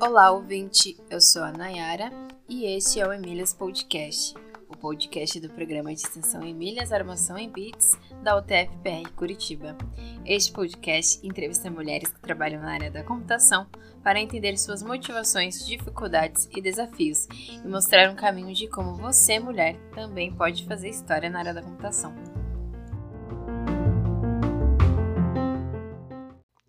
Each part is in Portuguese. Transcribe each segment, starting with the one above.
Olá, ouvinte. Eu sou a Nayara e este é o Emílias Podcast, o podcast do programa de extensão Emílias Armação em Bits da UTF-PR Curitiba. Este podcast entrevista mulheres que trabalham na área da computação para entender suas motivações, dificuldades e desafios e mostrar um caminho de como você, mulher, também pode fazer história na área da computação.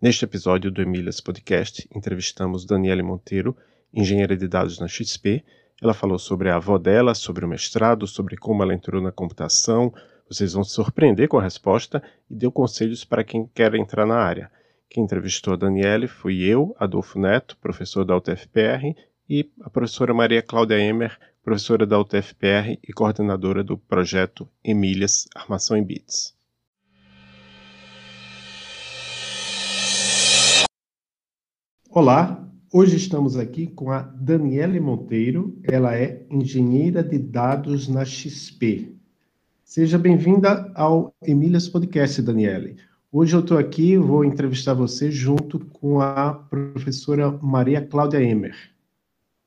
Neste episódio do Emílias Podcast, entrevistamos Daniele Monteiro, engenheira de dados na XP. Ela falou sobre a avó dela, sobre o mestrado, sobre como ela entrou na computação. Vocês vão se surpreender com a resposta e deu conselhos para quem quer entrar na área. Quem entrevistou a Daniele fui eu, Adolfo Neto, professor da UTFPR, e a professora Maria Cláudia Emer, professora da UTFPR e coordenadora do projeto Emílias Armação em Bits. Olá, hoje estamos aqui com a Daniele Monteiro, ela é engenheira de dados na XP. Seja bem-vinda ao Emílias Podcast, Daniele. Hoje eu estou aqui, vou entrevistar você junto com a professora Maria Cláudia Emer.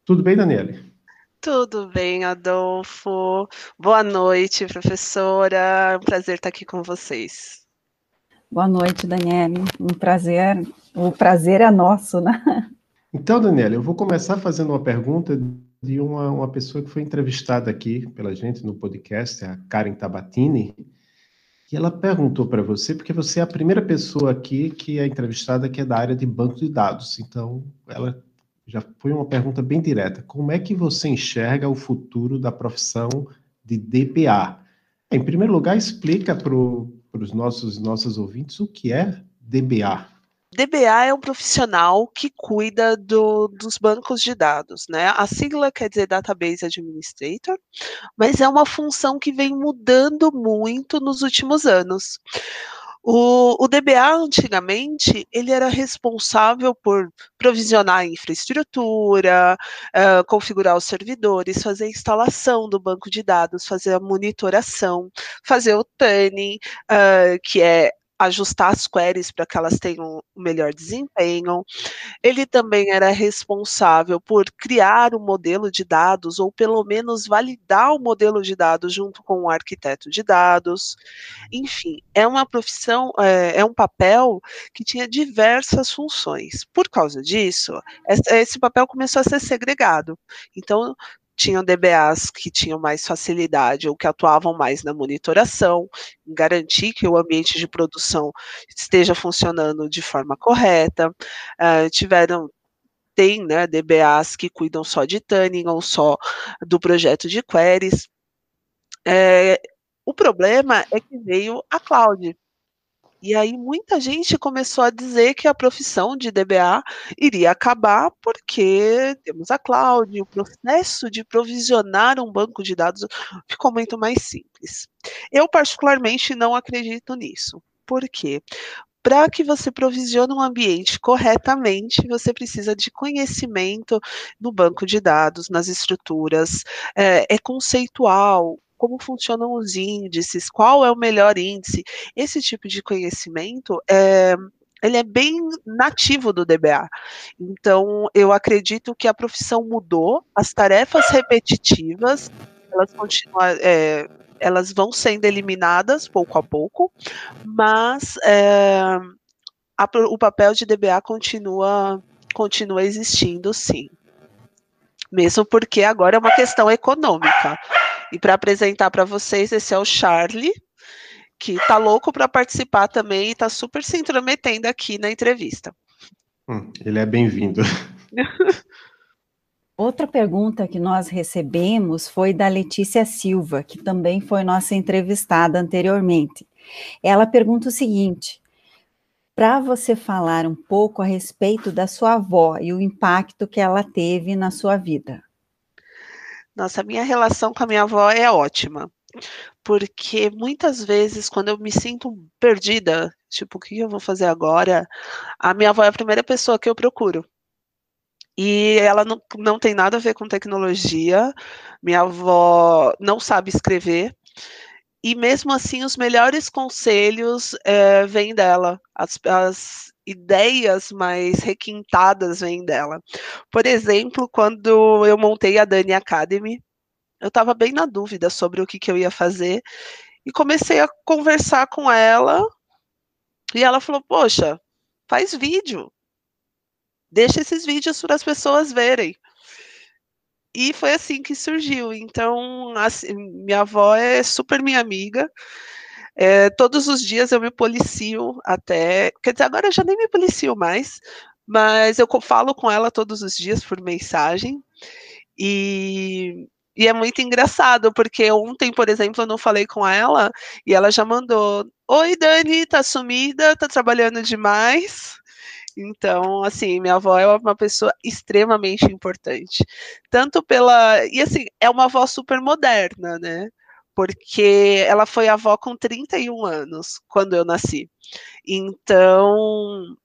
Tudo bem, Daniele? Tudo bem, Adolfo. Boa noite, professora. É um prazer estar aqui com vocês. Boa noite, Daniele. Um prazer. O prazer é nosso, né? Então, Daniela, eu vou começar fazendo uma pergunta de uma, uma pessoa que foi entrevistada aqui pela gente no podcast, a Karen Tabatini, e ela perguntou para você, porque você é a primeira pessoa aqui que é entrevistada que é da área de banco de dados. Então, ela já foi uma pergunta bem direta. Como é que você enxerga o futuro da profissão de DBA? Em primeiro lugar, explica para para os nossos nossos ouvintes o que é DBA. DBA é um profissional que cuida do, dos bancos de dados, né? A sigla quer dizer Database Administrator, mas é uma função que vem mudando muito nos últimos anos. O, o, DBA, antigamente, ele era responsável por provisionar a infraestrutura, uh, configurar os servidores, fazer a instalação do banco de dados, fazer a monitoração, fazer o tuning, uh, que é ajustar as queries para que elas tenham um melhor desempenho. Ele também era responsável por criar o um modelo de dados, ou pelo menos validar o modelo de dados junto com o arquiteto de dados. Enfim, é uma profissão, é, é um papel que tinha diversas funções. Por causa disso, esse papel começou a ser segregado. Então, tinham DBAs que tinham mais facilidade ou que atuavam mais na monitoração, em garantir que o ambiente de produção esteja funcionando de forma correta, uh, tiveram tem né, DBAs que cuidam só de tuning ou só do projeto de queries. É, o problema é que veio a cloud, e aí muita gente começou a dizer que a profissão de DBA iria acabar porque temos a cloud, o processo de provisionar um banco de dados ficou muito mais simples. Eu particularmente não acredito nisso. Por quê? para que você provisione um ambiente corretamente, você precisa de conhecimento no banco de dados, nas estruturas, é, é conceitual, como funcionam os índices, qual é o melhor índice. Esse tipo de conhecimento é, ele é bem nativo do DBA. Então, eu acredito que a profissão mudou, as tarefas repetitivas, elas continuam, é, elas vão sendo eliminadas pouco a pouco, mas é, a, o papel de DBA continua, continua existindo, sim. Mesmo porque agora é uma questão econômica. E para apresentar para vocês, esse é o Charlie, que tá louco para participar também e tá super se intrometendo aqui na entrevista. Hum, ele é bem-vindo. Outra pergunta que nós recebemos foi da Letícia Silva, que também foi nossa entrevistada anteriormente. Ela pergunta o seguinte: para você falar um pouco a respeito da sua avó e o impacto que ela teve na sua vida. Nossa, minha relação com a minha avó é ótima. Porque muitas vezes, quando eu me sinto perdida, tipo, o que eu vou fazer agora? A minha avó é a primeira pessoa que eu procuro. E ela não, não tem nada a ver com tecnologia. Minha avó não sabe escrever. e mesmo assim os melhores conselhos é, vêm dela, as, as ideias mais requintadas vêm dela. Por exemplo, quando eu montei a Dani Academy, eu estava bem na dúvida sobre o que, que eu ia fazer e comecei a conversar com ela e ela falou: Poxa, faz vídeo, deixa esses vídeos para as pessoas verem. E foi assim que surgiu. Então, assim, minha avó é super minha amiga. É, todos os dias eu me policio até. Quer dizer, agora eu já nem me policio mais, mas eu falo com ela todos os dias por mensagem. E, e é muito engraçado, porque ontem, por exemplo, eu não falei com ela e ela já mandou: Oi, Dani, tá sumida, tá trabalhando demais. Então, assim, minha avó é uma pessoa extremamente importante. Tanto pela. E, assim, é uma avó super moderna, né? Porque ela foi avó com 31 anos, quando eu nasci. Então,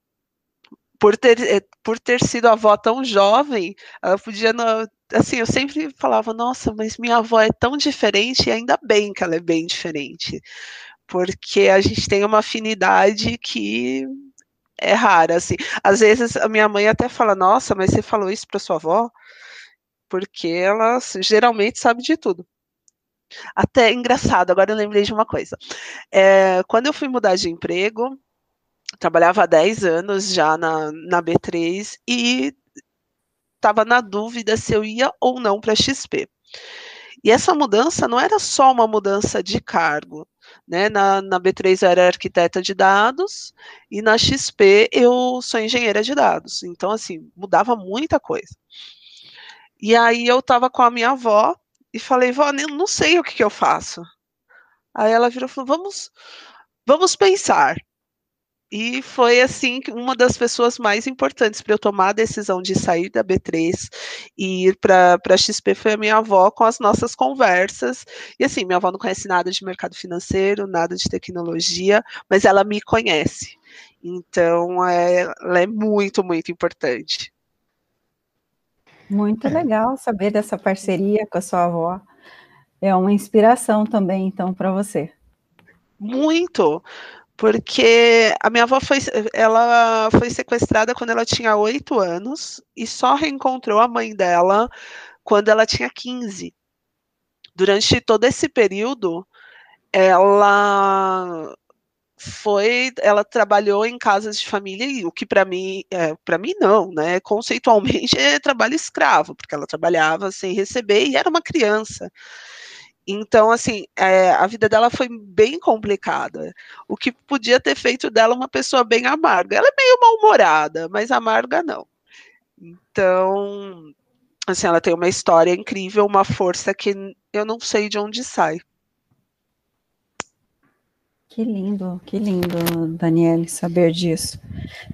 por ter, eh, por ter sido avó tão jovem, ela podia. Assim, eu sempre falava, nossa, mas minha avó é tão diferente, e ainda bem que ela é bem diferente. Porque a gente tem uma afinidade que é rara, assim. Às vezes a minha mãe até fala, nossa, mas você falou isso para sua avó? Porque ela geralmente sabe de tudo. Até engraçado, agora eu lembrei de uma coisa. É, quando eu fui mudar de emprego, trabalhava há 10 anos já na, na B3 e estava na dúvida se eu ia ou não para XP. E essa mudança não era só uma mudança de cargo, né? Na, na B3 eu era arquiteta de dados e na XP eu sou engenheira de dados. Então, assim, mudava muita coisa. E aí eu estava com a minha avó e falei, vó, não sei o que, que eu faço. Aí ela virou e falou, vamos, vamos pensar. E foi assim uma das pessoas mais importantes para eu tomar a decisão de sair da B3 e ir para a XP foi a minha avó com as nossas conversas. E assim, minha avó não conhece nada de mercado financeiro, nada de tecnologia, mas ela me conhece. Então, é, ela é muito, muito importante. Muito legal saber dessa parceria com a sua avó. É uma inspiração também, então, para você. Muito, porque a minha avó foi, ela foi sequestrada quando ela tinha oito anos e só reencontrou a mãe dela quando ela tinha 15. Durante todo esse período, ela foi, ela trabalhou em casas de família, o que para mim, é, para mim não, né? Conceitualmente é trabalho escravo, porque ela trabalhava sem receber e era uma criança. Então, assim, é, a vida dela foi bem complicada. O que podia ter feito dela uma pessoa bem amarga. Ela é meio mal-humorada, mas amarga não. Então, assim, ela tem uma história incrível, uma força que eu não sei de onde sai. Que lindo, que lindo, Daniele, saber disso.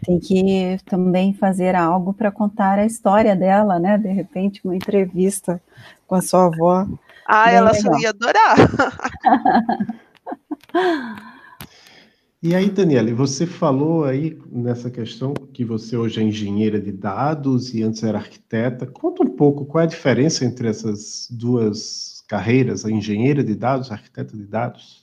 Tem que também fazer algo para contar a história dela, né? De repente, uma entrevista com a sua avó. Ah, Bem ela legal. ia adorar. E aí, Daniela, você falou aí nessa questão que você hoje é engenheira de dados e antes era arquiteta. Conta um pouco qual é a diferença entre essas duas carreiras, a engenheira de dados, a arquiteta de dados?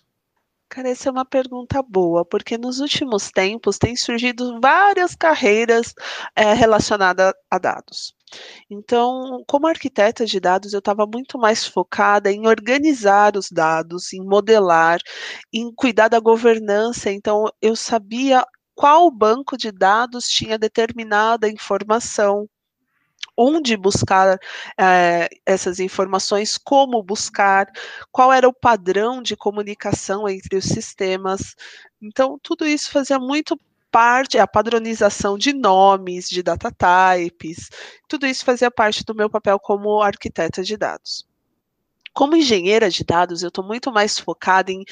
Cara, essa é uma pergunta boa, porque nos últimos tempos têm surgido várias carreiras é, relacionadas a dados. Então, como arquiteta de dados, eu estava muito mais focada em organizar os dados, em modelar, em cuidar da governança. Então, eu sabia qual banco de dados tinha determinada informação, onde buscar eh, essas informações, como buscar, qual era o padrão de comunicação entre os sistemas. Então, tudo isso fazia muito parte, a padronização de nomes, de data types, tudo isso fazia parte do meu papel como arquiteta de dados. Como engenheira de dados, eu estou muito mais focada em,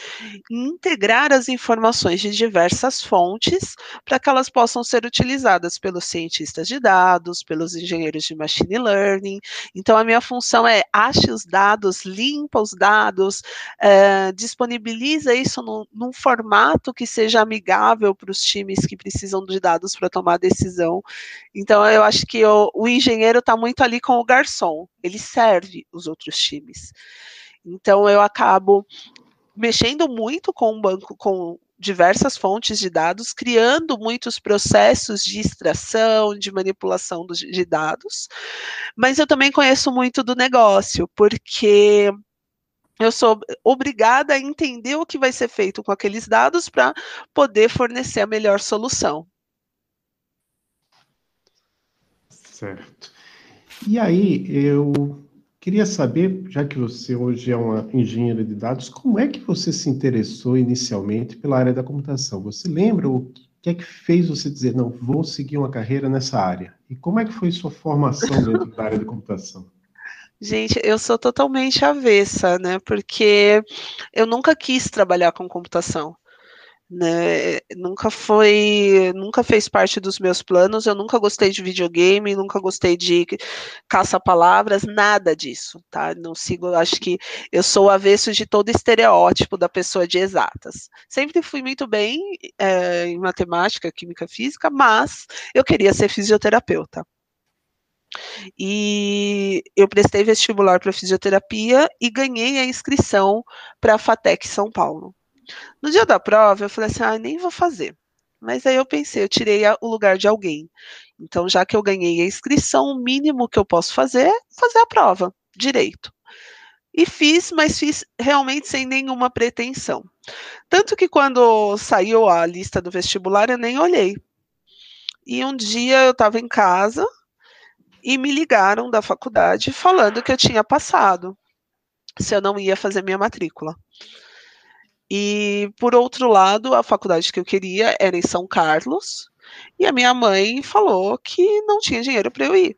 integrar as informações de diversas fontes para que elas possam ser utilizadas pelos cientistas de dados, pelos engenheiros de machine learning. Então, a minha função é ache os dados, limpa os dados, é, disponibiliza isso num, num formato que seja amigável para os times que precisam de dados para tomar decisão. Então, eu acho que o engenheiro está muito ali com o garçom, ele serve os outros times. Então, eu acabo mexendo muito com o banco, com diversas fontes de dados, criando muitos processos de extração, de manipulação de dados, mas eu também conheço muito do negócio, porque eu sou obrigada a entender o que vai ser feito com aqueles dados para poder fornecer a melhor solução. Certo. E aí, eu queria saber, já que você hoje é uma engenheira de dados, como é que você se interessou inicialmente pela área da computação? Você lembra o que é que fez você dizer, não, vou seguir uma carreira nessa área? E como é que foi sua formação dentro da área de computação? Gente, eu sou totalmente avessa, né? Porque eu nunca quis trabalhar com computação né? Nunca foi, nunca fez parte dos meus planos. Eu nunca gostei de videogame, nunca gostei de caça-palavras, nada disso, tá? Não sigo, acho que eu sou avesso de todo estereótipo da pessoa de exatas. Sempre fui muito bem é, em matemática, química, física, mas eu queria ser fisioterapeuta. E eu prestei vestibular para fisioterapia e ganhei a inscrição para a FATEC São Paulo. No dia da prova, eu falei assim: ah, nem vou fazer. Mas aí eu pensei, eu tirei o lugar de alguém. Então, já que eu ganhei a inscrição, o mínimo que eu posso fazer é fazer a prova, direito. E fiz, mas fiz realmente sem nenhuma pretensão. Tanto que quando saiu a lista do vestibular, eu nem olhei. E um dia eu estava em casa e me ligaram da faculdade falando que eu tinha passado, se eu não ia fazer minha matrícula. E, por outro lado, a faculdade que eu queria era em São Carlos, e a minha mãe falou que não tinha dinheiro para eu ir.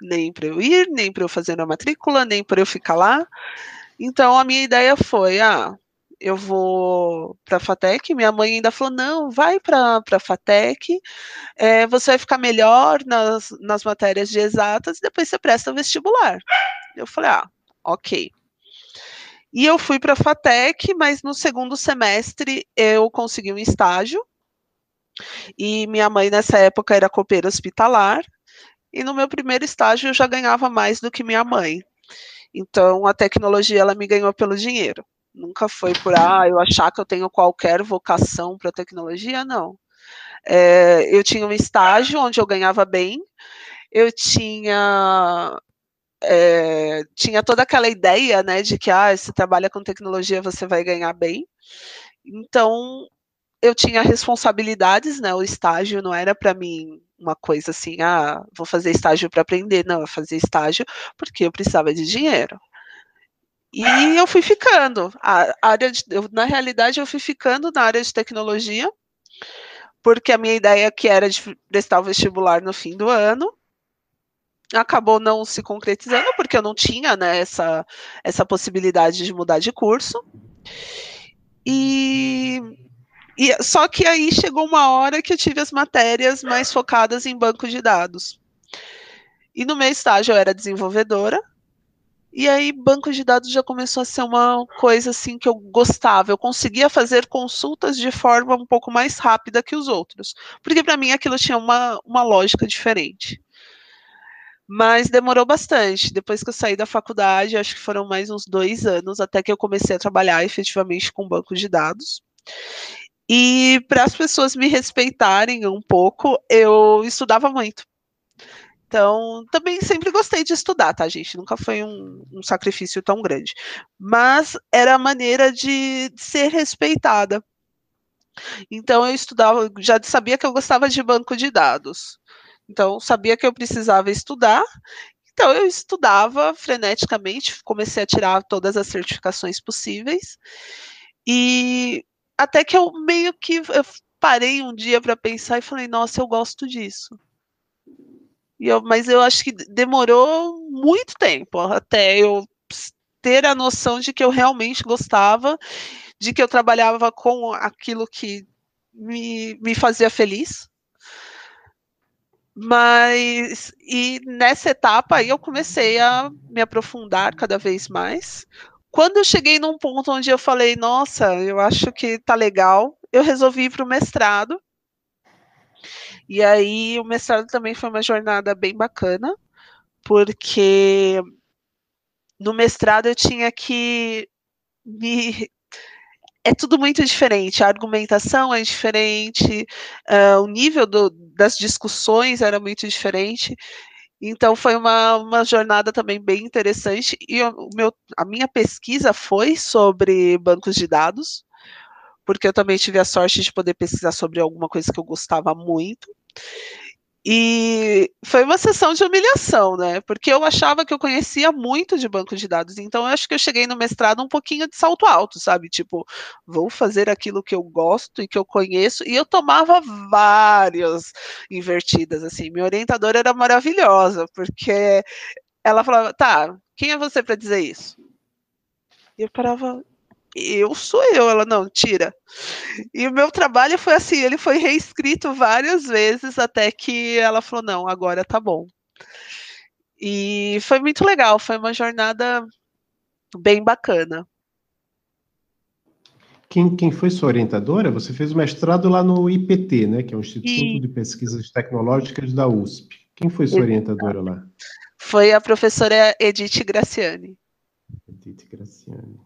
Nem para eu ir, nem para eu fazer a matrícula, nem para eu ficar lá. Então, a minha ideia foi: ah, eu vou para a FATEC. Minha mãe ainda falou: não, vai para a FATEC, é, você vai ficar melhor nas, nas matérias de exatas e depois você presta o vestibular. Eu falei: ah, ok. E eu fui para a FATEC, mas no segundo semestre eu consegui um estágio. E minha mãe, nessa época, era copeira hospitalar. E no meu primeiro estágio eu já ganhava mais do que minha mãe. Então a tecnologia ela me ganhou pelo dinheiro. Nunca foi por ah, eu achar que eu tenho qualquer vocação para tecnologia, não. É, eu tinha um estágio onde eu ganhava bem, eu tinha é, tinha toda aquela ideia, né, de que ah, se trabalha com tecnologia você vai ganhar bem. Então eu tinha responsabilidades, né? O estágio não era para mim uma coisa assim, ah, vou fazer estágio para aprender, não, eu fazia estágio porque eu precisava de dinheiro. E eu fui ficando. A área de, eu, na realidade, eu fui ficando na área de tecnologia, porque a minha ideia que era de prestar o vestibular no fim do ano, acabou não se concretizando, porque eu não tinha né, essa, essa possibilidade de mudar de curso. E, e só que aí chegou uma hora que eu tive as matérias mais focadas em banco de dados. E no meu estágio eu era desenvolvedora, e aí banco de dados já começou a ser uma coisa assim que eu gostava. Eu conseguia fazer consultas de forma um pouco mais rápida que os outros, porque para mim aquilo tinha uma, uma lógica diferente. Mas demorou bastante. Depois que eu saí da faculdade, acho que foram mais uns dois anos até que eu comecei a trabalhar efetivamente com banco de dados. E para as pessoas me respeitarem um pouco, eu estudava muito. Então, também sempre gostei de estudar, tá, gente? Nunca foi um, um sacrifício tão grande. Mas era a maneira de, ser respeitada. Então, eu estudava, já sabia que eu gostava de banco de dados. Então, sabia que eu precisava estudar, então eu estudava freneticamente, comecei a tirar todas as certificações possíveis, e até que eu meio que eu parei um dia para pensar e falei, nossa, eu gosto disso. E eu, mas eu acho que demorou muito tempo até eu ter a noção de que eu realmente gostava, de que eu trabalhava com aquilo que me, me fazia feliz. Mas, e nessa etapa aí eu comecei a me aprofundar cada vez mais. Quando eu cheguei num ponto onde eu falei, nossa, eu acho que tá legal, eu resolvi ir para o mestrado. E aí o mestrado também foi uma jornada bem bacana, porque no mestrado eu tinha que me é tudo muito diferente. A argumentação é diferente, uh, o nível do, das discussões era muito diferente. Então foi uma, uma jornada também bem interessante. E o meu, a minha pesquisa foi sobre bancos de dados, porque eu também tive a sorte de poder pesquisar sobre alguma coisa que eu gostava muito. E foi uma sessão de humilhação, né? Porque eu achava que eu conhecia muito de banco de dados, então eu acho que eu cheguei no mestrado um pouquinho de salto alto, sabe? Tipo, vou fazer aquilo que eu gosto e que eu conheço, e eu tomava várias invertidas, assim. Minha orientadora era maravilhosa, porque ela falava, tá, quem é você para dizer isso? E eu parava, eu sou eu. Ela, não, tira. E o meu trabalho foi assim, ele foi reescrito várias vezes até que ela falou, não, agora tá bom. E foi muito legal, foi uma jornada bem bacana. Quem, quem foi sua orientadora? Você fez o mestrado lá no IPT, né? Que é o Instituto e... de Pesquisas Tecnológicas da USP. Quem foi sua orientadora lá? Foi a professora Edith Graciani. Edith Graciani.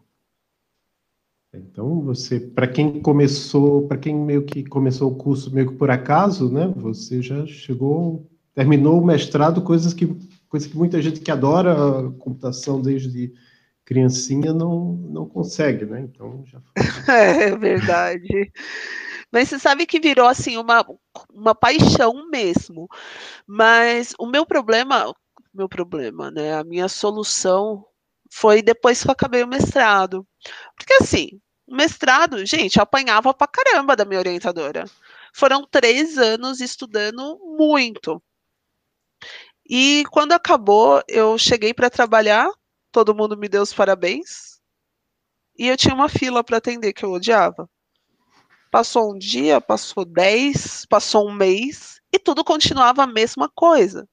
Então, você, para quem começou, para quem meio que começou o curso meio que por acaso, né? Você já chegou, terminou o mestrado, coisas que, coisa que muita gente que adora a computação desde criancinha não, não consegue, né? Então, já. É verdade. Mas você sabe que virou assim uma, uma paixão mesmo. Mas o meu problema, meu problema, né? A minha solução foi depois que eu acabei o mestrado. Porque assim, mestrado, gente, eu apanhava pra caramba da minha orientadora. Foram três anos estudando muito. E quando acabou, eu cheguei para trabalhar, todo mundo me deu os parabéns. E eu tinha uma fila para atender que eu odiava. Passou um dia, passou dez, passou um mês e tudo continuava a mesma coisa.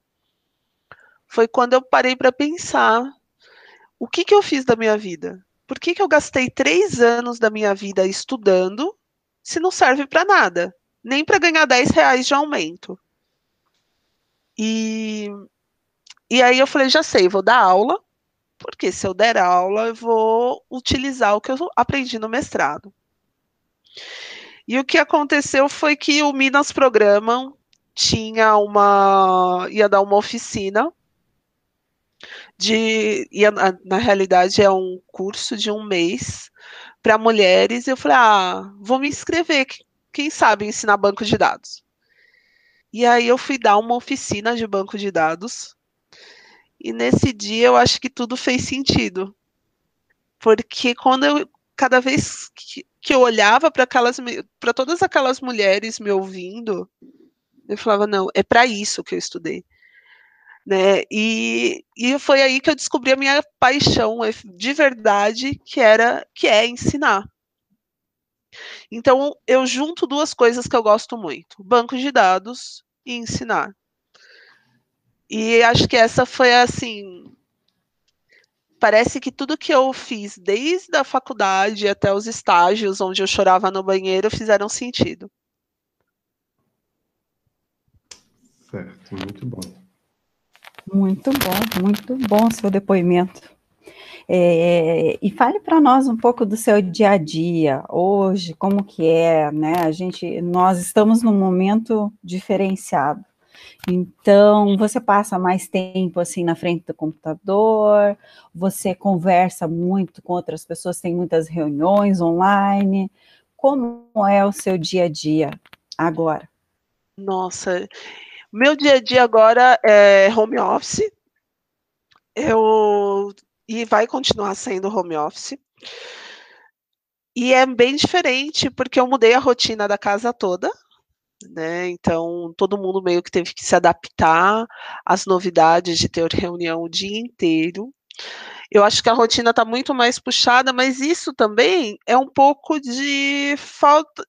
Foi quando eu parei para pensar o que, que eu fiz da minha vida? Por que, que eu gastei três anos da minha vida estudando se não serve para nada? Nem para ganhar 10 reais de aumento. E, e aí eu falei, já sei, vou dar aula, porque se eu der aula, eu vou utilizar o que eu aprendi no mestrado. E o que aconteceu foi que o Minas Programam tinha uma. ia dar uma oficina de. E na, na realidade é um curso de um mês para mulheres. E eu falei, ah, vou me inscrever, quem sabe ensinar banco de dados. E aí eu fui dar uma oficina de banco de dados. E nesse dia eu acho que tudo fez sentido. Porque quando eu cada vez que, que eu olhava para aquelas para todas aquelas mulheres me ouvindo, eu falava, não, é para isso que eu estudei né? E, e foi aí que eu descobri a minha paixão de verdade, que era que é ensinar. Então eu junto duas coisas que eu gosto muito: banco de dados e ensinar. E acho que essa foi assim. Parece que tudo que eu fiz, desde a faculdade até os estágios onde eu chorava no banheiro, fizeram sentido. Certo, muito bom. Muito bom, muito bom seu depoimento. É, e fale para nós um pouco do seu dia a dia hoje, como que é, né? A gente, nós estamos num momento diferenciado. Então, você passa mais tempo assim na frente do computador, você conversa muito com outras pessoas, tem muitas reuniões online. Como é o seu dia a dia agora? Nossa, meu dia a dia agora é home office. Eu e vai continuar sendo home office. E é bem diferente porque eu mudei a rotina da casa toda, né? Então todo mundo meio que teve que se adaptar às novidades de ter reunião o dia inteiro. Eu acho que a rotina está muito mais puxada, mas isso também é um pouco de falta.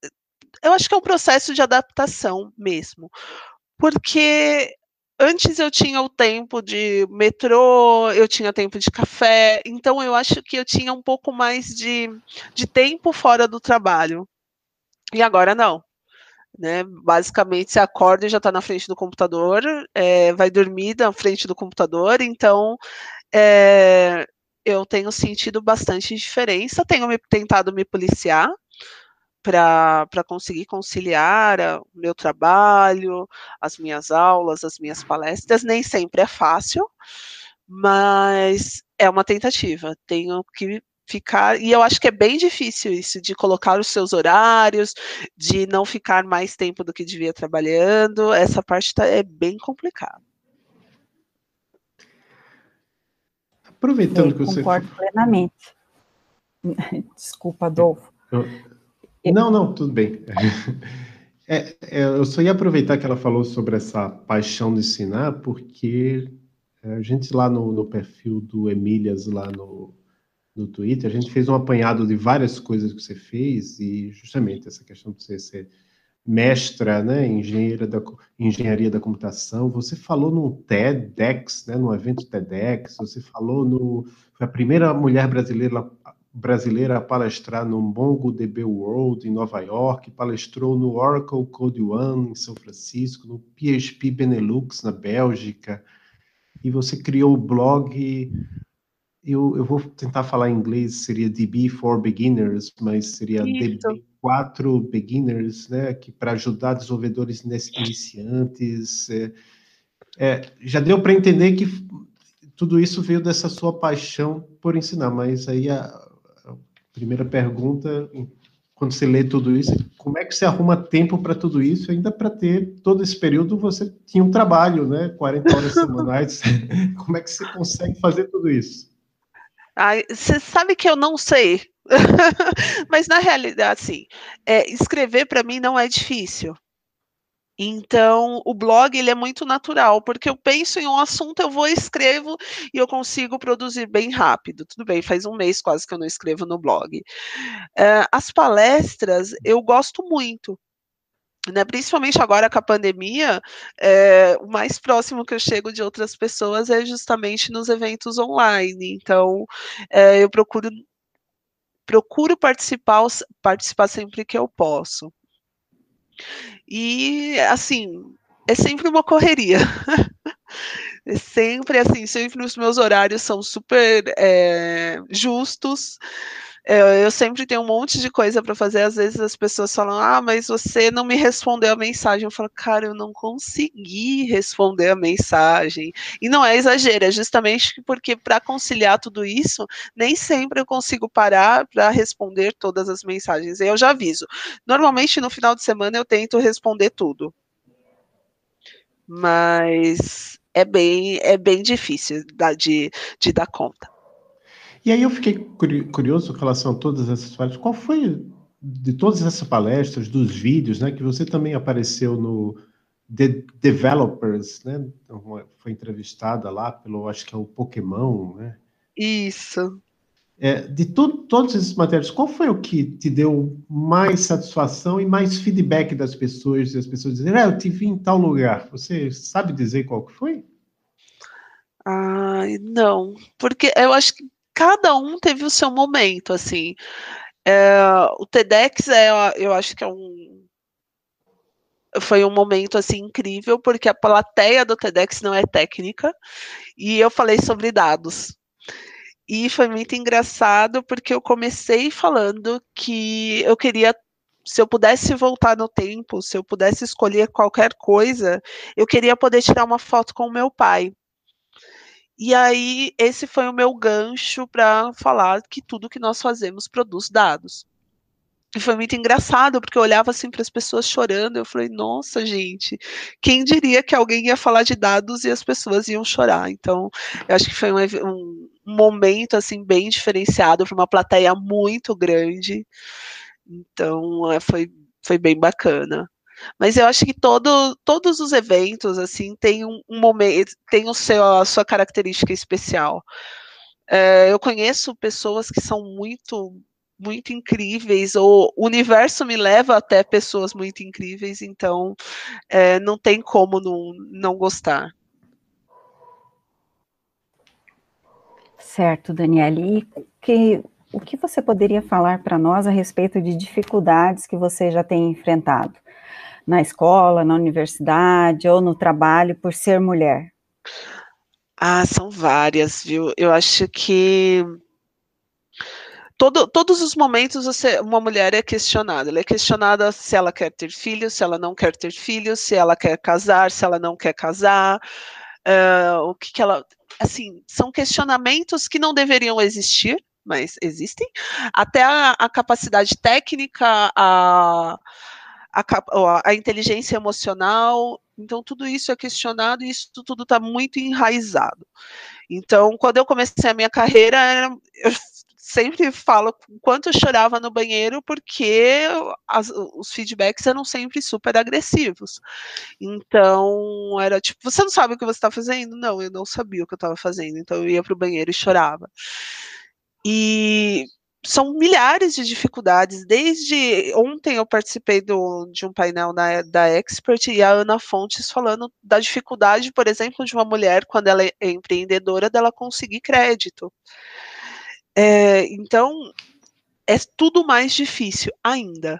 Eu acho que é um processo de adaptação mesmo, porque antes eu tinha o tempo de metrô, eu tinha tempo de café, então eu acho que eu tinha um pouco mais de, de tempo fora do trabalho. E agora não. Né? Basicamente, você acorda e já está na frente do computador, é, vai dormir na frente do computador, então é, eu tenho sentido bastante diferença, tenho me, tentado me policiar, para conseguir conciliar o meu trabalho, as minhas aulas, as minhas palestras. Nem sempre é fácil, mas é uma tentativa. Tenho que ficar, e eu acho que é bem difícil isso, de colocar os seus horários, de não ficar mais tempo do que devia trabalhando, essa parte tá, é bem complicada. Aproveitando eu que você. Concordo plenamente. Desculpa, Adolfo. Eu... Não, não, tudo bem. É, é, eu só ia aproveitar que ela falou sobre essa paixão de ensinar, porque a gente lá no, no perfil do Emílias, lá no, no Twitter, a gente fez um apanhado de várias coisas que você fez, e justamente essa questão de você ser mestra, né, engenheira da, engenharia da computação, você falou no TEDx, né, no evento TEDx, você falou no, foi a primeira mulher brasileira brasileira a palestrar no MongoDB World em Nova York, palestrou no Oracle Code One em São Francisco, no PHP Benelux na Bélgica, e você criou o blog. Eu, eu vou tentar falar em inglês, seria DB for Beginners, mas seria DB4 Beginners, né, que para ajudar desenvolvedores iniciantes. É, é, já deu para entender que tudo isso veio dessa sua paixão por ensinar, mas aí a, Primeira pergunta, quando você lê tudo isso, como é que você arruma tempo para tudo isso? Ainda para ter todo esse período você tinha um trabalho, né? 40 horas semanais. como é que você consegue fazer tudo isso? Ai, você sabe que eu não sei. Mas na realidade, assim, é, escrever para mim não é difícil. Então, o blog ele é muito natural, porque eu penso em um assunto, eu vou escrevo e eu consigo produzir bem rápido. Tudo bem, faz um mês quase que eu não escrevo no blog. Uh, as palestras eu gosto muito. Né, principalmente agora com a pandemia, é, o mais próximo que eu chego de outras pessoas é justamente nos eventos online. Então, é, eu procuro procuro participar, participar sempre que eu posso. E, assim, é sempre uma correria. É sempre assim, sempre os meus horários são super é, justos. Eu sempre tenho um monte de coisa para fazer. Às vezes as pessoas falam: Ah, mas você não me respondeu a mensagem. Eu falo: Cara, eu não consegui responder a mensagem. E não é exagero, é justamente porque para conciliar tudo isso, nem sempre eu consigo parar para responder todas as mensagens. Eu já aviso. Normalmente no final de semana eu tento responder tudo. Mas é bem, é bem difícil de, de dar conta. E aí eu fiquei curioso com relação a todas essas palestras. Qual foi, de todas essas palestras, dos vídeos, né, que você também apareceu no The Developers, né? Foi entrevistada lá pelo, acho que é o Pokémon, né? Isso. É, de tu, todos esses materiais, qual foi o que te deu mais satisfação e mais feedback das pessoas, e as pessoas dizendo, ah, eu te vi em tal lugar. Você sabe dizer qual que foi? Ai, não, porque eu acho que cada um teve o seu momento, assim. É, o TEDx é, eu acho que é um foi um momento assim incrível porque a plateia do TEDx não é técnica e eu falei sobre dados. E foi muito engraçado porque eu comecei falando que eu queria se eu pudesse voltar no tempo, se eu pudesse escolher qualquer coisa, eu queria poder tirar uma foto com o meu pai. E aí, esse foi o meu gancho para falar que tudo que nós fazemos produz dados. E foi muito engraçado, porque eu olhava assim para as pessoas chorando, eu falei, nossa, gente, quem diria que alguém ia falar de dados e as pessoas iam chorar? Então, eu acho que foi um, um momento assim bem diferenciado para uma plateia muito grande. Então, é, foi, foi bem bacana. Mas eu acho que todo, todos os eventos assim têm um, um momento, tem o seu, a sua característica especial. É, eu conheço pessoas que são muito muito incríveis, ou o universo me leva até pessoas muito incríveis, então é, não tem como não, não gostar. Certo, Daniele. E que, o que você poderia falar para nós a respeito de dificuldades que você já tem enfrentado? Na escola, na universidade ou no trabalho por ser mulher? Ah, são várias, viu? Eu acho que todo, todos os momentos você, uma mulher é questionada. Ela é questionada se ela quer ter filhos, se ela não quer ter filhos, se ela quer casar, se ela não quer casar, uh, o que, que ela. Assim, são questionamentos que não deveriam existir, mas existem. Até a, a capacidade técnica, a, a, a, inteligência emocional. Então, tudo isso é questionado e isso tudo está muito enraizado. Então, quando eu comecei a minha carreira, eu sempre falo quanto eu chorava no banheiro, porque as, os feedbacks eram sempre super agressivos. Então, era tipo, você não sabe o que você está fazendo? Não, eu não sabia o que eu estava fazendo. Então, eu ia para o banheiro e chorava. E são milhares de dificuldades. Desde ontem eu participei do, de um painel na, da Expert e a Ana Fontes falando da dificuldade, por exemplo, de uma mulher, quando ela é empreendedora, dela conseguir crédito. É, então, é tudo mais difícil ainda.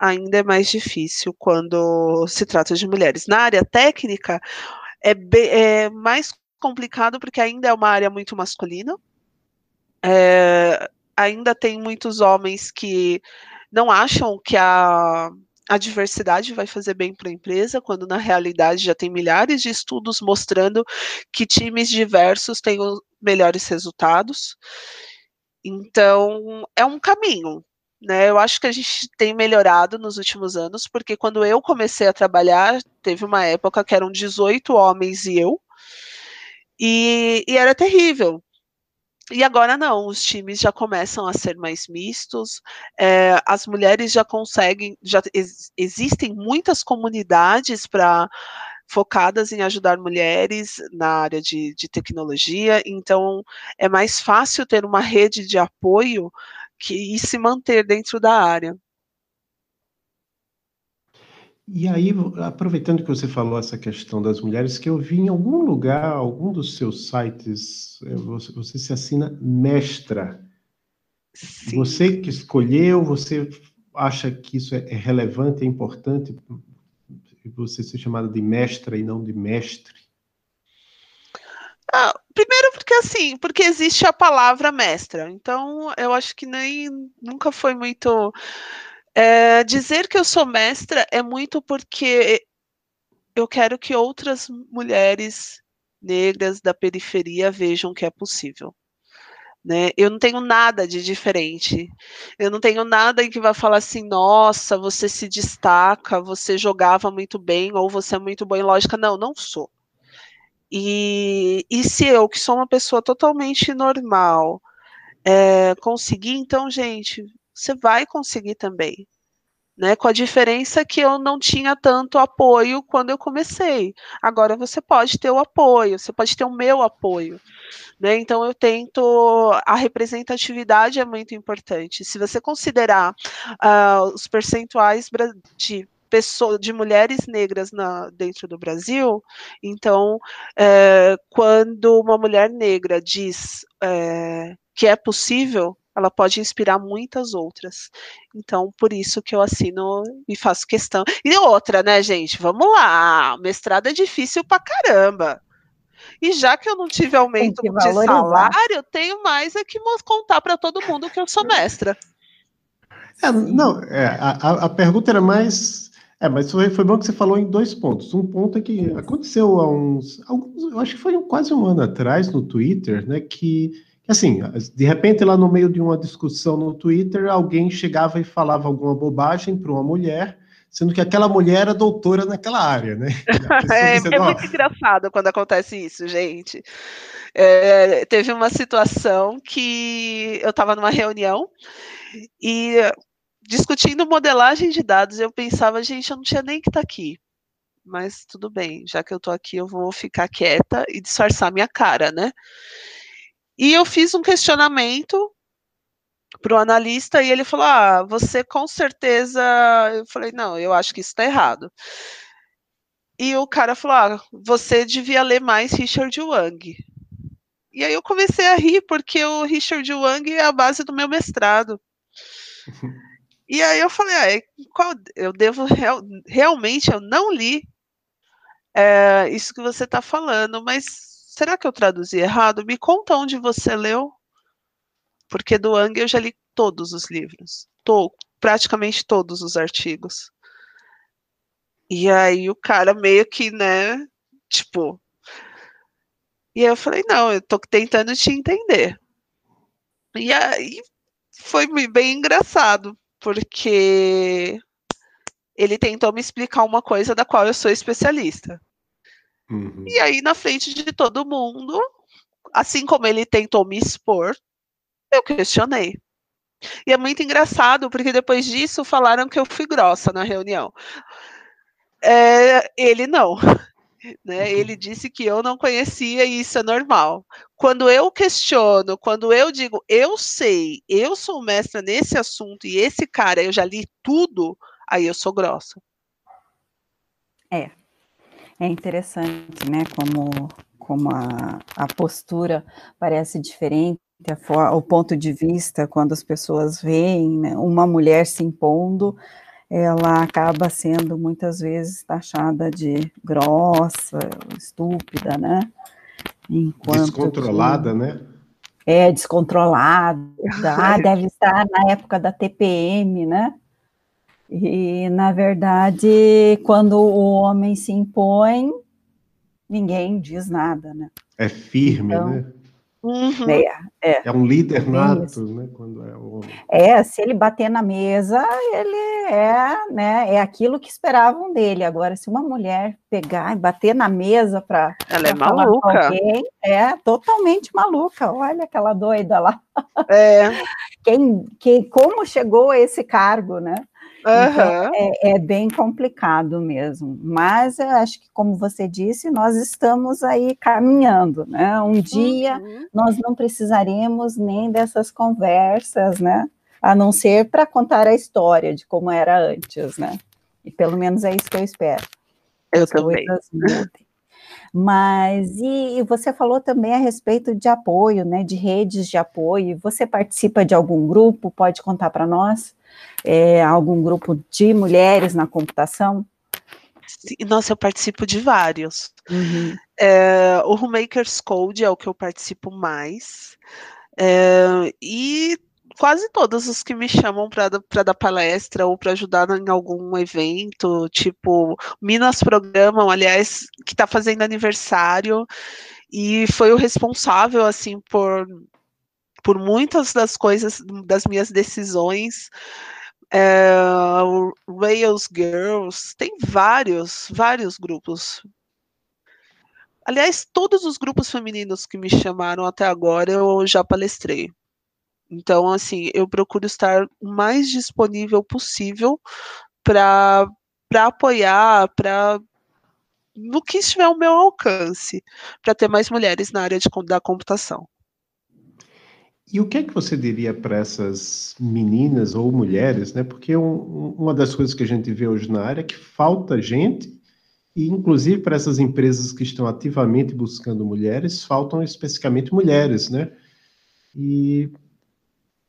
Ainda é mais difícil quando se trata de mulheres. Na área técnica, é, é mais complicado porque ainda é uma área muito masculina. É, ainda tem muitos homens que não acham que a, a diversidade vai fazer bem para a empresa, quando na realidade já tem milhares de estudos mostrando que times diversos têm os melhores resultados. Então, é um caminho, né? Eu acho que a gente tem melhorado nos últimos anos, porque quando eu comecei a trabalhar, teve uma época que eram 18 homens e eu, e, e era terrível. E agora não, os times já começam a ser mais mistos, é, as mulheres já conseguem, já ex, existem muitas comunidades para focadas em ajudar mulheres na área de, de tecnologia, então é mais fácil ter uma rede de apoio que, e se manter dentro da área. E aí, aproveitando que você falou essa questão das mulheres, que eu vi em algum lugar, algum dos seus sites, eh, você, você se assina mestra. Sim. Você que escolheu, você acha que isso é, é relevante, é importante você ser chamada de mestra e não de mestre? Ah, primeiro porque assim, porque existe a palavra mestra. Então, eu acho que nem nunca foi muito é, dizer que eu sou mestra é muito porque eu quero que outras mulheres negras da periferia vejam que é possível. Né? Eu não tenho nada de diferente. Eu não tenho nada em que vai falar assim, nossa, você se destaca, você jogava muito bem, ou você é muito bom em lógica. Não, não sou. E, e se eu, que sou uma pessoa totalmente normal, é, conseguir, então, gente, você vai conseguir também. Né, com a diferença que eu não tinha tanto apoio quando eu comecei. Agora você pode ter o apoio, você pode ter o meu apoio. Né? Então eu tento a representatividade é muito importante. Se você considerar uh, os percentuais de pessoas, de mulheres negras na, dentro do Brasil, então é, quando uma mulher negra diz é, que é possível, ela pode inspirar muitas outras. Então, por isso que eu assino e faço questão. E outra, né, gente? Vamos lá, mestrado é difícil pra caramba. E já que eu não tive aumento de salário, eu tenho mais é que contar para todo mundo que eu sou mestra. É, não, é, a, a, pergunta era mais. É, mas foi, foi bom que você falou em dois pontos. Um ponto é que aconteceu há uns. Alguns, eu acho que foi quase um ano atrás no Twitter, né? Que, assim, de repente, lá no meio de uma discussão no Twitter, alguém chegava e falava alguma bobagem para uma mulher sendo que aquela mulher era doutora naquela área, né? é, é muito engraçado quando acontece isso, gente. É, teve uma situação que eu estava numa reunião e discutindo modelagem de dados, eu pensava, gente, eu não tinha nem que estar tá aqui. Mas tudo bem, já que eu estou aqui, eu vou ficar quieta e disfarçar minha cara, né? E eu fiz um questionamento para o analista e ele falou: Ah, você com certeza. Eu falei: Não, eu acho que isso está errado. E o cara falou: Ah, você devia ler mais Richard Wang. E aí eu comecei a rir, porque o Richard Wang é a base do meu mestrado. e aí eu falei: ah, qual, eu devo real, realmente eu não li é, isso que você está falando, mas será que eu traduzi errado? Me conta onde você leu porque do Ang eu já li todos os livros, to, praticamente todos os artigos. E aí o cara meio que, né, tipo. E aí eu falei, não, eu tô tentando te entender. E aí foi bem engraçado, porque ele tentou me explicar uma coisa da qual eu sou especialista. Uhum. E aí, na frente de todo mundo, assim como ele tentou me expor, eu questionei. E é muito engraçado, porque depois disso falaram que eu fui grossa na reunião. É, ele não. Né? Ele disse que eu não conhecia e isso é normal. Quando eu questiono, quando eu digo eu sei, eu sou mestra nesse assunto e esse cara eu já li tudo, aí eu sou grossa. É. É interessante, né? Como, como a, a postura parece diferente, a, o ponto de vista, quando as pessoas veem né, uma mulher se impondo, ela acaba sendo muitas vezes taxada de grossa, estúpida, né? Enquanto descontrolada, que, né? É, descontrolada. Ah, deve estar na época da TPM, né? E, na verdade, quando o homem se impõe, ninguém diz nada, né? É firme, então, né? Uhum. É, é, é, um líder nato, né? Quando é o homem. É, se ele bater na mesa, ele é, né? É aquilo que esperavam dele. Agora, se uma mulher pegar e bater na mesa para ela é maluca, alguém, é totalmente maluca. Olha aquela doida lá. É. Quem, quem, como chegou a esse cargo, né? Uhum. Então, é, é, bem complicado mesmo. Mas eu acho que, como você disse, nós estamos aí caminhando, né? Um dia uhum. nós não precisaremos nem dessas conversas, né? A não ser para contar a história de como era antes, né? E pelo menos é isso que eu espero. Eu As também. Mas e, e, você falou também a respeito de apoio, né? De redes de apoio. Você participa de algum grupo? Pode contar para nós? É, algum grupo de mulheres na computação? Nossa, eu participo de vários. Uhum. É, o Homemakers Code é o que eu participo mais. É, e quase todos os que me chamam para dar palestra ou para ajudar em algum evento, tipo Minas Programam, aliás, que está fazendo aniversário e foi o responsável assim por por muitas das coisas das minhas decisões é, Rails Girls, tem vários, vários grupos. Aliás, todos os grupos femininos que me chamaram até agora eu já palestrei. Então, assim, eu procuro estar o mais disponível possível para apoiar, para no que estiver ao meu alcance, para ter mais mulheres na área de, da computação. E o que é que você diria para essas meninas ou mulheres, né? Porque um, uma das coisas que a gente vê hoje na área é que falta gente, e inclusive para essas empresas que estão ativamente buscando mulheres, faltam especificamente mulheres, né? E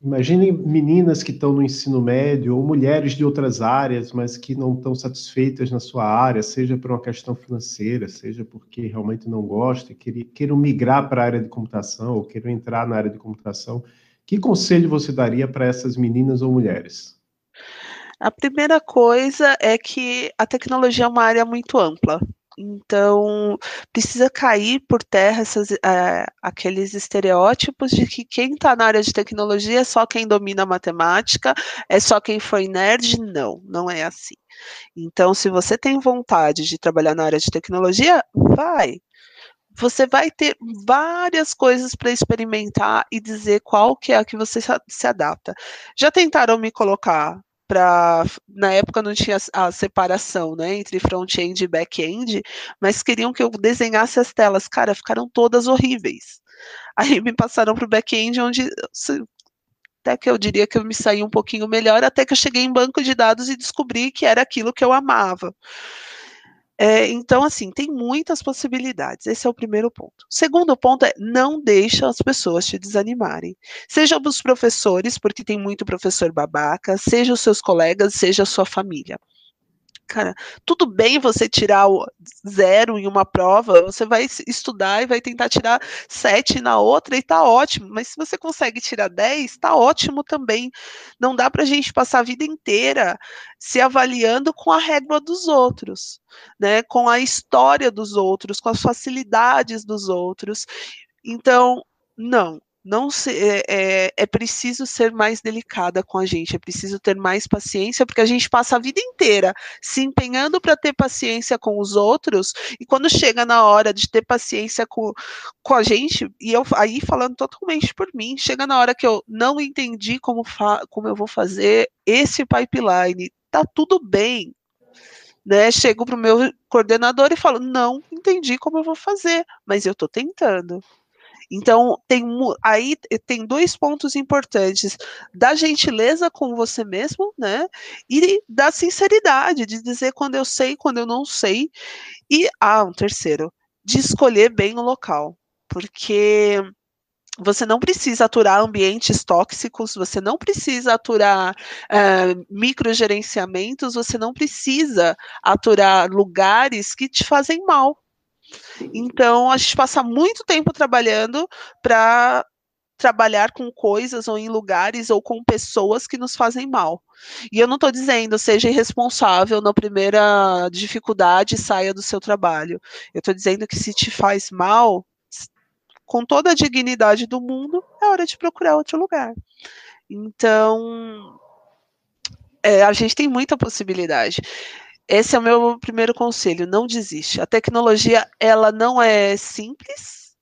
Imaginem meninas que estão no ensino médio ou mulheres de outras áreas, mas que não estão satisfeitas na sua área, seja por uma questão financeira, seja porque realmente não gostam, queiram migrar para a área de computação ou queiram entrar na área de computação. Que conselho você daria para essas meninas ou mulheres? A primeira coisa é que a tecnologia é uma área muito ampla. Então, precisa cair por terra essas, é, aqueles estereótipos de que quem está na área de tecnologia é só quem domina matemática, é só quem foi nerd. Não, não é assim. Então, se você tem vontade de trabalhar na área de tecnologia, vai. Você vai ter várias coisas para experimentar e dizer qual que é a que você se adapta. Já tentaram me colocar para na época não tinha a separação, né, entre front-end e back-end, mas queriam que eu desenhasse as telas, cara, ficaram todas horríveis. Aí me passaram para o back-end, onde até que eu diria que eu me saí um pouquinho melhor, até que eu cheguei em banco de dados e descobri que era aquilo que eu amava. É, então, assim, tem muitas possibilidades. Esse é o primeiro ponto. Segundo ponto é não deixa as pessoas te desanimarem. Seja os professores, porque tem muito professor babaca, seja os seus colegas, seja a sua família. Cara, tudo bem você tirar zero em uma prova, você vai estudar e vai tentar tirar sete na outra e tá ótimo, mas se você consegue tirar dez, tá ótimo também. Não dá pra gente passar a vida inteira se avaliando com a régua dos outros, né? Com a história dos outros, com as facilidades dos outros. Então, não, não se, é, é, é, preciso ser mais delicada com a gente, é preciso ter mais paciência, porque a gente passa a vida inteira se empenhando para ter paciência com os outros, e quando chega na hora de ter paciência com, com a gente, e eu aí falando totalmente por mim, chega na hora que eu não entendi como, como eu vou fazer esse pipeline, tá tudo bem. Né, chego para o meu coordenador e falo: não entendi como eu vou fazer, mas eu estou tentando. Então, tem aí tem dois pontos importantes: da gentileza com você mesmo, né? E da sinceridade, de dizer quando eu sei, quando eu não sei. E, ah, um terceiro, de escolher bem o local. Porque você não precisa aturar ambientes tóxicos, você não precisa aturar uh, microgerenciamentos, você não precisa aturar lugares que te fazem mal. Então, a gente passa muito tempo trabalhando para trabalhar com coisas ou em lugares ou com pessoas que nos fazem mal. E eu não estou dizendo seja irresponsável na primeira dificuldade saia do seu trabalho. Eu estou dizendo que se te faz mal, com toda a dignidade do mundo, é hora de procurar outro lugar. Então, é, a gente tem muita possibilidade. Esse é o meu primeiro conselho, não desiste. A tecnologia, ela não é simples,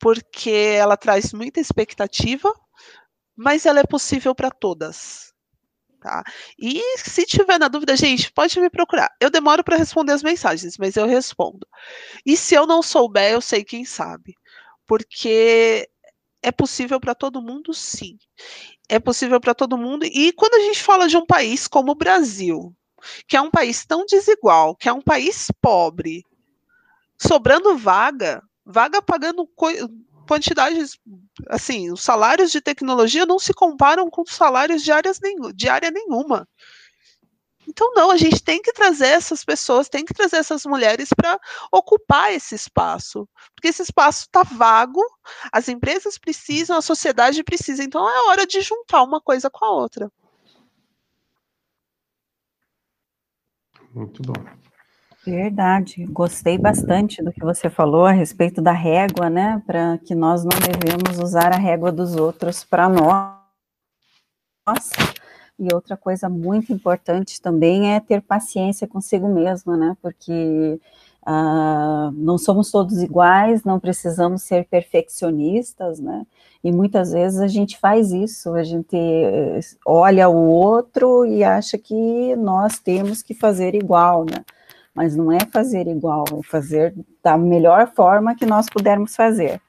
porque ela traz muita expectativa, mas ela é possível para todas. Tá? E se tiver na dúvida, gente, pode me procurar. Eu demoro para responder as mensagens, mas eu respondo. E se eu não souber, eu sei quem sabe. Porque é possível para todo mundo, sim. É possível para todo mundo. E quando a gente fala de um país como o Brasil, que é um país tão desigual, que é um país pobre, sobrando vaga, vaga pagando quantidades, assim, os salários de tecnologia não se comparam com os salários de, áreas de área nenhuma. Então, não, a gente tem que trazer essas pessoas, tem que trazer essas mulheres para ocupar esse espaço. Porque esse espaço está vago, as empresas precisam, a sociedade precisa. Então, é hora de juntar uma coisa com a outra. Muito bom. Verdade, gostei bastante do que você falou a respeito da régua, né? Para que nós não devemos usar a régua dos outros para nós. E outra coisa muito importante também é ter paciência consigo mesma, né? Porque Uh, não somos todos iguais, não precisamos ser perfeccionistas, né? E muitas vezes a gente faz isso, a gente eh, olha o outro e acha que nós temos que fazer igual, né? Mas não é fazer igual, é fazer da melhor forma que nós pudermos fazer.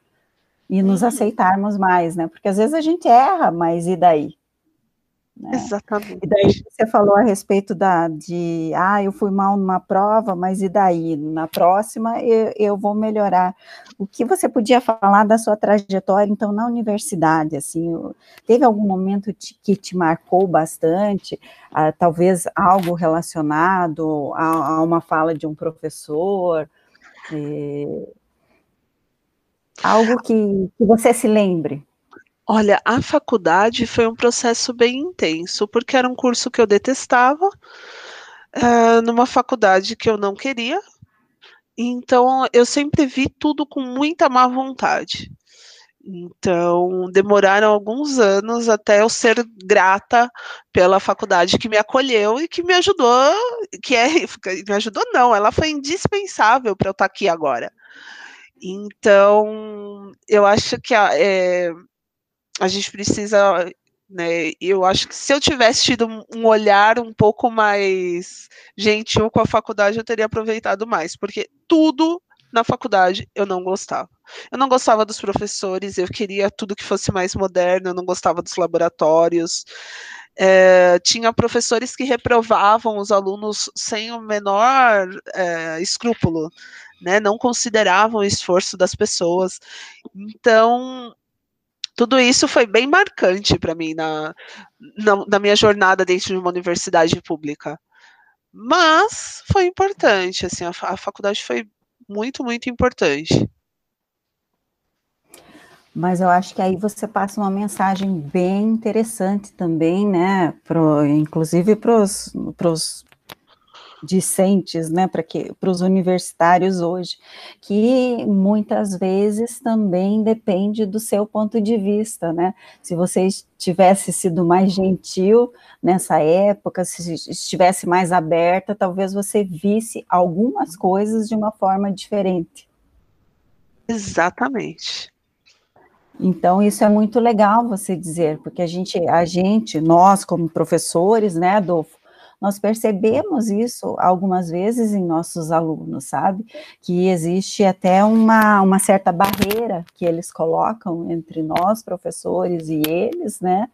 E nos uhum. aceitarmos mais, né? Porque às vezes a gente erra, mas e daí? Né? Exatamente. E daí você falou a respeito da, de, ah, eu fui mal numa prova, mas e daí? Na próxima eu, eu vou melhorar. O que você podia falar da sua trajetória, então, na universidade, assim, teve algum momento que te marcou bastante, ah, talvez algo relacionado a, a, uma fala de um professor, eh, algo que, que você se lembre? Olha, a faculdade foi um processo bem intenso, porque era um curso que eu detestava, uh, numa faculdade que eu não queria, então eu sempre vi tudo com muita má vontade. Então, demoraram alguns anos até eu ser grata pela faculdade que me acolheu e que me ajudou, que é, me ajudou não, ela foi indispensável para eu estar aqui agora. Então, eu acho que a, é, a gente precisa, né, eu acho que se eu tivesse tido um olhar um pouco mais gentil com a faculdade, eu teria aproveitado mais, porque tudo na faculdade eu não gostava. Eu não gostava dos professores, eu queria tudo que fosse mais moderno, eu não gostava dos laboratórios. É, tinha professores que reprovavam os alunos sem o menor é, escrúpulo, né, não consideravam o esforço das pessoas. Então, tudo isso foi bem marcante para mim na, na, na, minha jornada dentro de uma universidade pública. Mas foi importante, assim, a, a faculdade foi muito, muito importante. Mas eu acho que aí você passa uma mensagem bem interessante também, né? Pro, inclusive para os discentes, né? Para os universitários hoje, que muitas vezes também depende do seu ponto de vista, né? Se você tivesse sido mais gentil nessa época, se estivesse mais aberta, talvez você visse algumas coisas de uma forma diferente. Exatamente. Então, isso é muito legal você dizer, porque a gente, a gente, nós como professores, né, Adolfo, nós percebemos isso algumas vezes em nossos alunos, sabe? Que existe até uma, uma certa barreira que eles colocam entre nós, professores, e eles, né?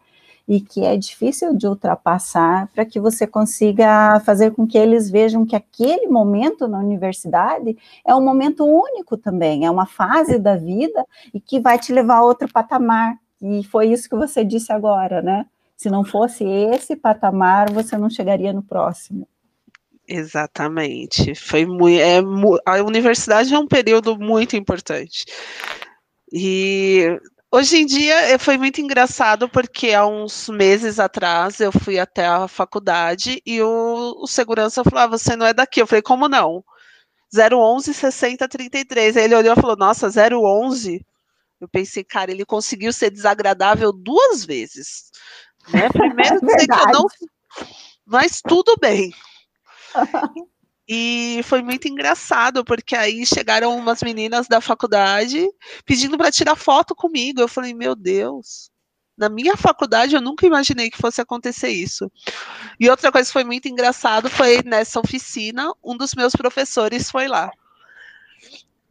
e que é difícil de ultrapassar para que você consiga fazer com que eles vejam que aquele momento na universidade é um momento único também, é uma fase da vida e que vai te levar a outro patamar. E foi isso que você disse agora, né? Se não fosse esse patamar, você não chegaria no próximo. Exatamente. Foi muito. É, a universidade é um período muito importante. E Hoje em dia eh, foi muito engraçado porque há uns meses atrás eu fui até a faculdade e o, o segurança falou: ah, você não é daqui. Eu falei, como não? 011 60 33. Aí ele olhou e falou: Nossa, 011? Eu pensei, cara, ele conseguiu ser desagradável duas vezes. Né? Primeiro dizer que eu não. Mas tudo bem. E foi muito engraçado, porque aí chegaram umas meninas da faculdade pedindo para tirar foto comigo. Eu falei, meu Deus, na minha faculdade eu nunca imaginei que fosse acontecer isso. E outra coisa que foi muito engraçado foi nessa oficina, um dos meus professores foi lá.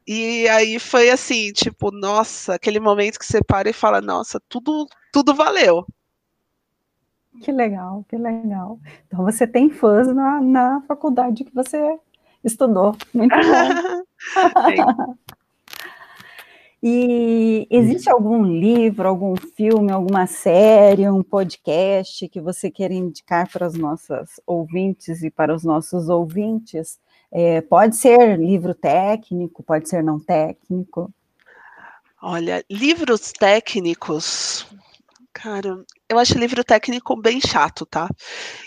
E aí foi assim, tipo, nossa, aquele momento que você para e fala, nossa, tudo, tudo valeu. Que legal, que legal. Então você tem fãs na, na faculdade que você estudou. Muito bom. e existe algum livro, algum filme, alguma série, um podcast que você queira indicar para as nossas ouvintes e para os nossos ouvintes? É, pode ser livro técnico, pode ser não técnico. Olha, livros técnicos, Cara, eu acho livro técnico bem chato, tá?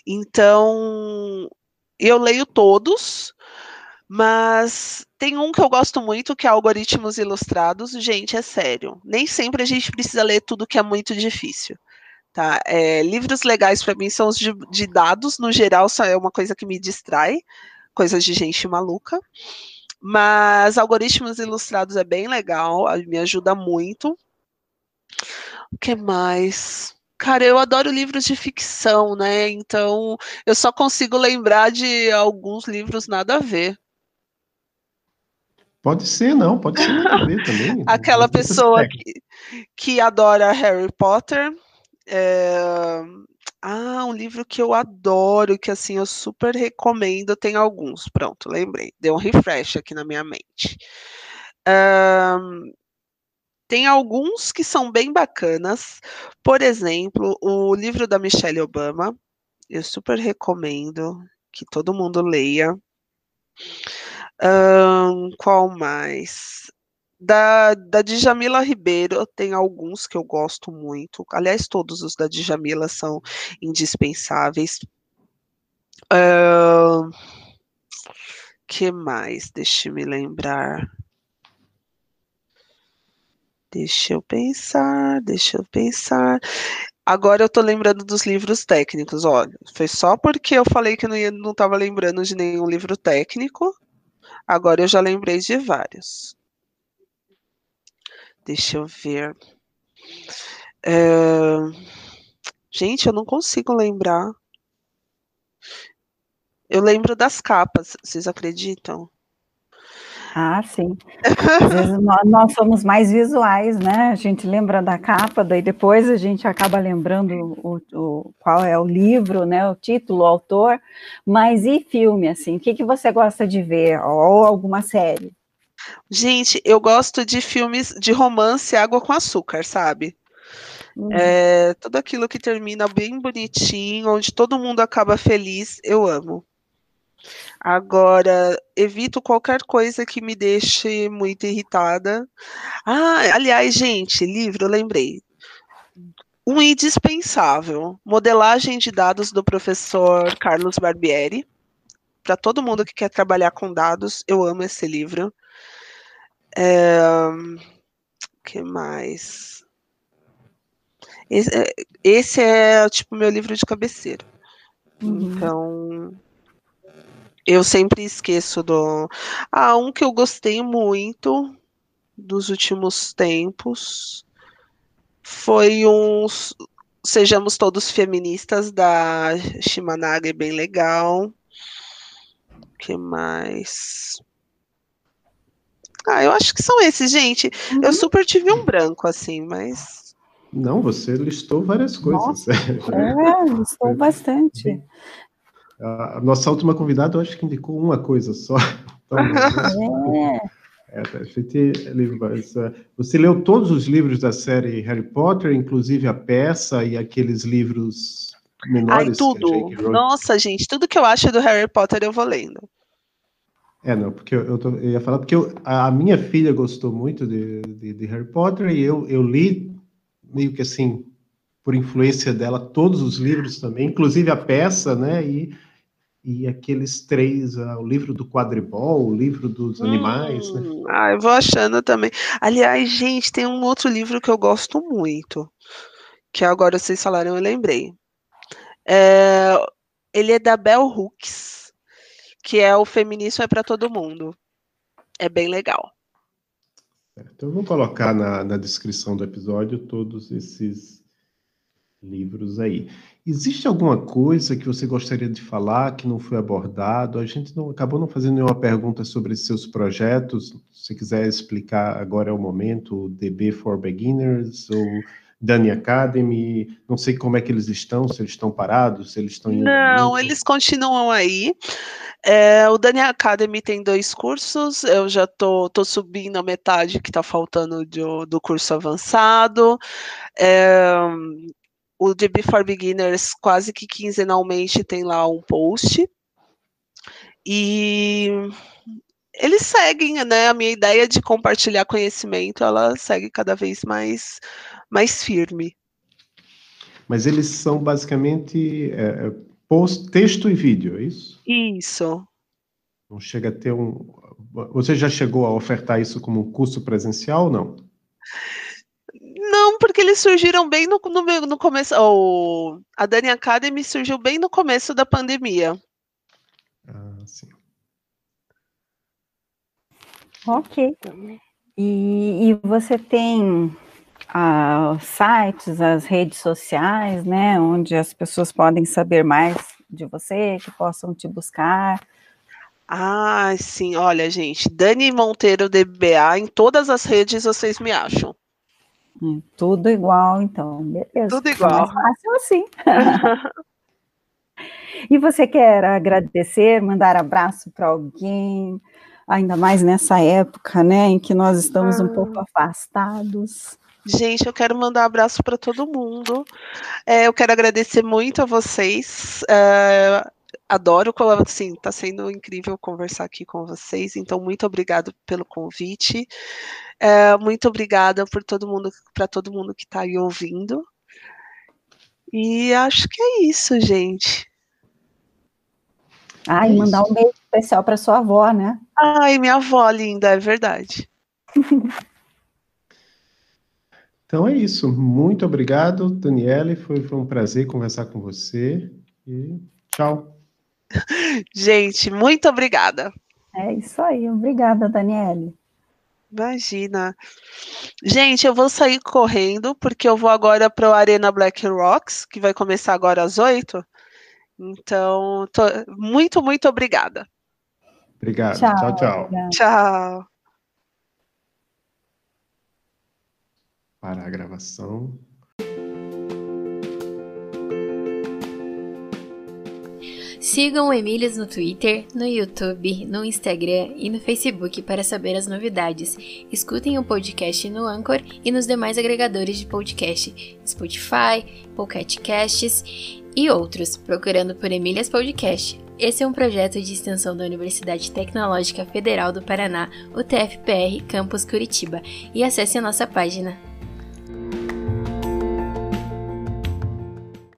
Então, eu leio todos, mas tem um que eu gosto muito, que é Algoritmos Ilustrados. Gente, é sério. Nem sempre a gente precisa ler tudo que é muito difícil. Tá? É, livros legais para mim são os de, de, dados, no geral, só é uma coisa que me distrai, coisas de gente maluca. Mas Algoritmos Ilustrados é bem legal, me ajuda muito. O que mais? Cara, eu adoro livros de ficção, né? Então, eu só consigo lembrar de alguns livros nada a ver. Pode ser, não, pode ser nada a ver também. Aquela pessoa que, que adora Harry Potter. É... Ah, um livro que eu adoro, que assim eu super recomendo. Tem alguns, pronto, lembrei. Deu um refresh aqui na minha mente. Um, tem alguns que são bem bacanas. Por exemplo, o livro da Michelle Obama. Eu super recomendo que todo mundo leia. Um, qual mais? Da, da Djamila Ribeiro, tem alguns que eu gosto muito. Aliás, todos os da Djamila são indispensáveis. Uh, que mais? Deixa eu me lembrar. Deixa eu pensar, deixa eu pensar. Agora eu tô lembrando dos livros técnicos. Olha, foi só porque eu falei que não ia, não estava lembrando de nenhum livro técnico. Agora eu já lembrei de vários. Deixa eu ver. É... Gente, eu não consigo lembrar. Eu lembro das capas, vocês acreditam? Ah, sim. Às vezes nós, nós, somos mais visuais, né? A gente lembra da capa, daí depois a gente acaba lembrando o, o, qual é o livro, né? O título, o autor. Mas e filme, assim? O que, que você gosta de ver? Ou alguma série? Gente, eu gosto de filmes de romance água com açúcar, sabe? Uhum. É, tudo aquilo que termina bem bonitinho, onde todo mundo acaba feliz, eu amo. Agora, evito qualquer coisa que me deixe muito irritada. Ah, aliás, gente, livro, lembrei. Um indispensável, Modelagem de Dados do professor Carlos Barbieri. Para todo mundo que quer trabalhar com dados, eu amo esse livro. É, que mais? Esse, é, esse é tipo meu livro de cabeceira. Uhum. Então, eu sempre esqueço do. Ah, um que eu gostei muito dos últimos tempos foi um Sejamos Todos Feministas da Shimanaga, é bem legal. O que mais? Ah, eu acho que são esses, gente. Uhum. Eu super tive um branco, assim, mas. Não, você listou várias coisas. Nossa, é, listou bastante. A nossa última convidada, eu acho que indicou uma coisa só. Então, é. A gente, você leu todos os livros da série Harry Potter, inclusive a peça e aqueles livros menores? Ai, tudo. Nossa, gente, tudo que eu acho do Harry Potter eu vou lendo. É, não, porque eu, eu, tô, eu ia falar, porque eu, a, minha filha gostou muito de, de, de Harry Potter e eu, eu li meio que assim, por influência dela, todos os livros também, inclusive a peça, né? E e aqueles três, uh, o livro do quadribol, o livro dos hum, animais. Né? Ah, eu vou achando também. Aliás, gente, tem um outro livro que eu gosto muito, que agora vocês falaram, eu lembrei. É, ele é da Bell Hooks, que é o Feminismo é para Todo Mundo. É bem legal. Então, eu vou colocar na, na descrição do episódio todos esses livros aí. Existe alguma coisa que você gostaria de falar que não foi abordado? A gente não acabou não fazendo nenhuma pergunta sobre seus projetos. Se quiser explicar, agora é o momento. DB for Beginners ou Dani Academy. Não sei como é que eles estão, se eles estão parados, se eles estão indo. Não, eles continuam aí. É, o Dani Academy tem dois cursos. Eu já tô, tô subindo a metade que está faltando do, do curso avançado. É, o DB for Beginners quase que quinzenalmente tem lá um post. E eles seguem, né? A minha ideia de compartilhar conhecimento, ela segue cada vez mais, mais firme. Mas eles são basicamente é, é post, texto e vídeo, é isso? Isso. Não chega a ter um. Você já chegou a ofertar isso como um curso presencial ou não? Não, porque eles surgiram bem no, no, no começo. O, a Dani Academy surgiu bem no começo da pandemia. Ah, sim. Ok. E, e você tem ah, sites, as redes sociais, né, onde as pessoas podem saber mais de você, que possam te buscar. Ah, sim, olha, gente, Dani Monteiro DBA, em todas as redes vocês me acham. Hum, tudo igual, então, beleza. Tudo igual. Mais fácil assim. e você quer agradecer, mandar abraço para alguém, ainda mais nessa época, né, em que nós estamos ah. um pouco afastados? Gente, eu quero mandar abraço para todo mundo. É, eu quero agradecer muito a vocês. É, adoro, assim, está sendo incrível conversar aqui com vocês. Então, muito obrigado pelo convite. É, muito obrigada por todo mundo, para todo mundo que está aí ouvindo. E acho que é isso, gente. Ai, é mandar um beijo especial para sua avó, né? Ai, minha avó linda, é verdade. então é isso. Muito obrigado, Daniele. Foi, foi um prazer conversar com você. E tchau. Gente, muito obrigada. É isso aí. Obrigada, Daniele. Imagina. Gente, eu vou sair correndo, porque eu vou agora para o Arena Black Rocks, que vai começar agora às oito. Então, tô... muito, muito obrigada. Obrigado. Tchau, tchau. Tchau. tchau. Para a gravação. Sigam o Emílias no Twitter, no YouTube, no Instagram e no Facebook para saber as novidades. Escutem o podcast no Anchor e nos demais agregadores de podcast, Spotify, Pocket Casts e outros, procurando por Emílias Podcast. Esse é um projeto de extensão da Universidade Tecnológica Federal do Paraná, o TFPR Campus Curitiba, e acesse a nossa página